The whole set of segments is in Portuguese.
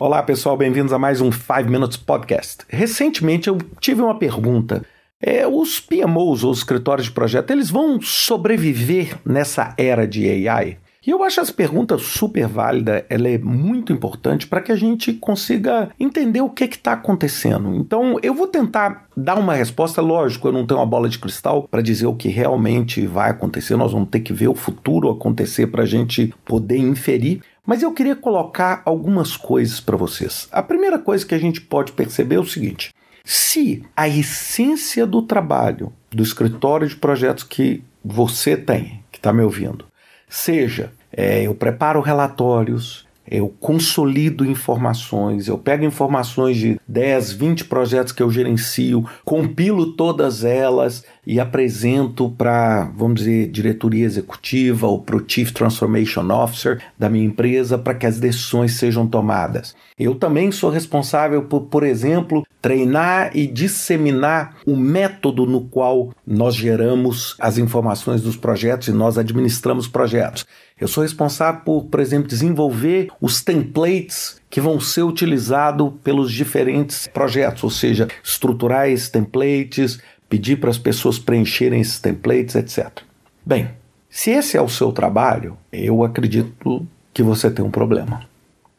Olá, pessoal, bem-vindos a mais um 5 Minutes Podcast. Recentemente eu tive uma pergunta. É, os PMOs, ou escritórios de projeto, eles vão sobreviver nessa era de AI? E eu acho essa pergunta super válida, ela é muito importante para que a gente consiga entender o que está acontecendo. Então, eu vou tentar dar uma resposta, lógico, eu não tenho uma bola de cristal para dizer o que realmente vai acontecer, nós vamos ter que ver o futuro acontecer para a gente poder inferir, mas eu queria colocar algumas coisas para vocês. A primeira coisa que a gente pode perceber é o seguinte: se a essência do trabalho do escritório de projetos que você tem, que está me ouvindo, seja é, eu preparo relatórios, eu consolido informações, eu pego informações de 10, 20 projetos que eu gerencio, compilo todas elas e apresento para, vamos dizer, diretoria executiva ou para o Chief Transformation Officer da minha empresa para que as decisões sejam tomadas. Eu também sou responsável por, por exemplo, treinar e disseminar o método no qual nós geramos as informações dos projetos e nós administramos projetos. Eu sou responsável por, por exemplo, desenvolver os templates que vão ser utilizados pelos diferentes projetos, ou seja, estruturar esses templates, pedir para as pessoas preencherem esses templates, etc. Bem, se esse é o seu trabalho, eu acredito que você tem um problema.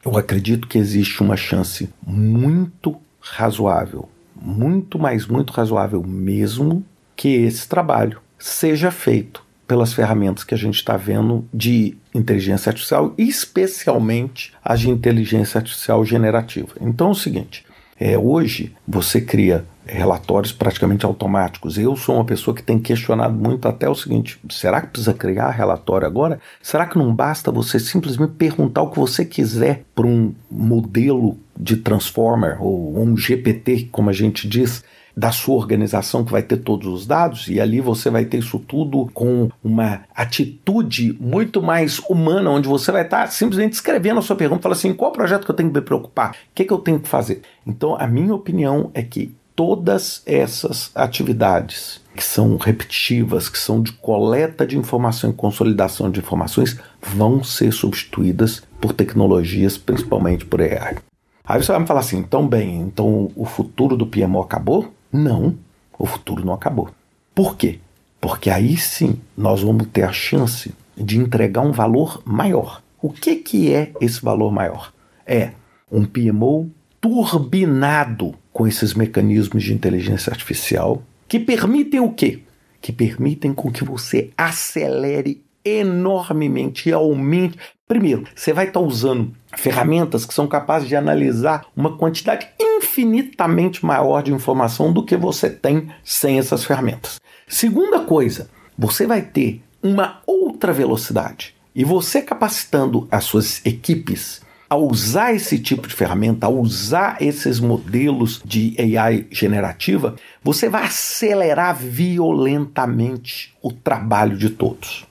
Eu acredito que existe uma chance muito razoável, muito mais muito razoável mesmo, que esse trabalho seja feito pelas ferramentas que a gente está vendo de inteligência artificial, especialmente as de inteligência artificial generativa. Então é o seguinte: é, hoje você cria relatórios praticamente automáticos. Eu sou uma pessoa que tem questionado muito até o seguinte: será que precisa criar relatório agora? Será que não basta você simplesmente perguntar o que você quiser para um modelo de transformer ou um GPT, como a gente diz? Da sua organização que vai ter todos os dados e ali você vai ter isso tudo com uma atitude muito mais humana, onde você vai estar simplesmente escrevendo a sua pergunta, fala assim, qual projeto que eu tenho que me preocupar? O que, que eu tenho que fazer? Então, a minha opinião é que todas essas atividades que são repetitivas, que são de coleta de informação e consolidação de informações, vão ser substituídas por tecnologias, principalmente por AI. Aí você vai me falar assim, então bem, então o futuro do PMO acabou? Não, o futuro não acabou. Por quê? Porque aí sim nós vamos ter a chance de entregar um valor maior. O que, que é esse valor maior? É um PMO turbinado com esses mecanismos de inteligência artificial que permitem o quê? Que permitem com que você acelere enormemente e aumente. Primeiro, você vai estar usando ferramentas que são capazes de analisar uma quantidade infinitamente maior de informação do que você tem sem essas ferramentas. Segunda coisa, você vai ter uma outra velocidade. E você capacitando as suas equipes a usar esse tipo de ferramenta, a usar esses modelos de AI generativa, você vai acelerar violentamente o trabalho de todos.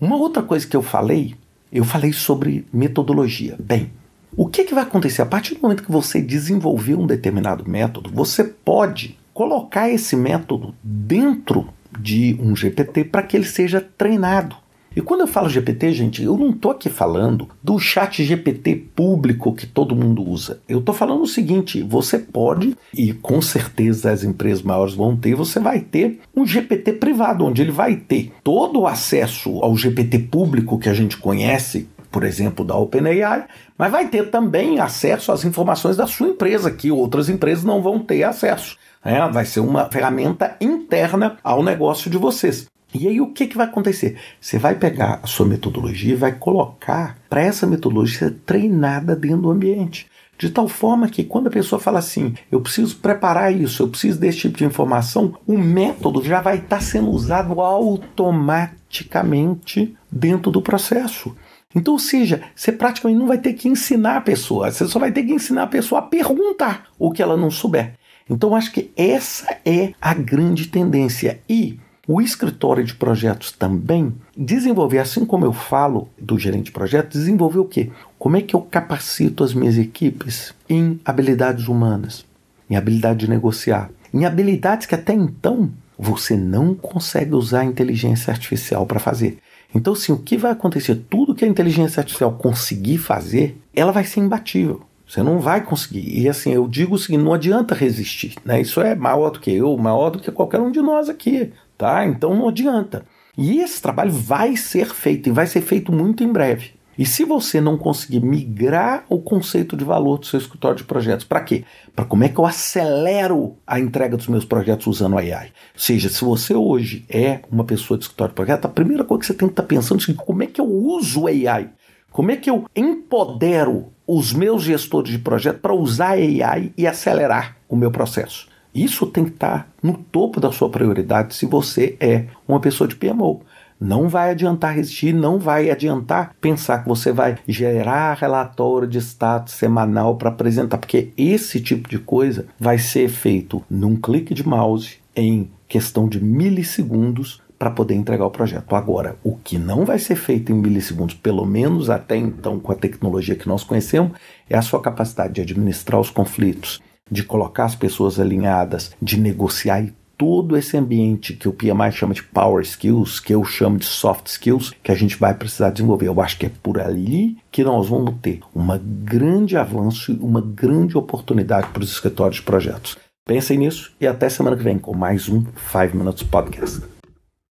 Uma outra coisa que eu falei, eu falei sobre metodologia. Bem, o que, que vai acontecer? A partir do momento que você desenvolver um determinado método, você pode colocar esse método dentro de um GPT para que ele seja treinado. E quando eu falo GPT, gente, eu não estou aqui falando do chat GPT público que todo mundo usa. Eu estou falando o seguinte: você pode, e com certeza as empresas maiores vão ter, você vai ter um GPT privado, onde ele vai ter todo o acesso ao GPT público que a gente conhece, por exemplo, da OpenAI, mas vai ter também acesso às informações da sua empresa, que outras empresas não vão ter acesso. É, vai ser uma ferramenta interna ao negócio de vocês. E aí o que, que vai acontecer? Você vai pegar a sua metodologia e vai colocar para essa metodologia treinada dentro do ambiente. De tal forma que quando a pessoa fala assim, eu preciso preparar isso, eu preciso desse tipo de informação, o método já vai estar sendo usado automaticamente dentro do processo. Então, ou seja, você praticamente não vai ter que ensinar a pessoa, você só vai ter que ensinar a pessoa a perguntar o que ela não souber. Então, acho que essa é a grande tendência. E o escritório de projetos também desenvolver, assim como eu falo do gerente de projetos, desenvolver o quê? Como é que eu capacito as minhas equipes em habilidades humanas, em habilidade de negociar, em habilidades que até então você não consegue usar a inteligência artificial para fazer. Então, sim, o que vai acontecer? Tudo que a inteligência artificial conseguir fazer, ela vai ser imbatível. Você não vai conseguir. E assim, eu digo o seguinte: não adianta resistir. Né? Isso é maior do que eu, maior do que qualquer um de nós aqui. Tá? Então não adianta. E esse trabalho vai ser feito, e vai ser feito muito em breve. E se você não conseguir migrar o conceito de valor do seu escritório de projetos, para quê? Para como é que eu acelero a entrega dos meus projetos usando a AI? Ou seja, se você hoje é uma pessoa de escritório de projetos, a primeira coisa que você tem que estar tá pensando é como é que eu uso a AI? Como é que eu empodero os meus gestores de projeto para usar a AI e acelerar o meu processo? Isso tem que estar tá no topo da sua prioridade se você é uma pessoa de PMO. Não vai adiantar resistir, não vai adiantar pensar que você vai gerar relatório de status semanal para apresentar, porque esse tipo de coisa vai ser feito num clique de mouse em questão de milissegundos para poder entregar o projeto. Agora, o que não vai ser feito em milissegundos, pelo menos até então com a tecnologia que nós conhecemos, é a sua capacidade de administrar os conflitos, de colocar as pessoas alinhadas, de negociar e todo esse ambiente que o PMI chama de Power Skills, que eu chamo de Soft Skills, que a gente vai precisar desenvolver. Eu acho que é por ali que nós vamos ter um grande avanço e uma grande oportunidade para os escritórios de projetos. Pensem nisso e até semana que vem com mais um 5 Minutes Podcast.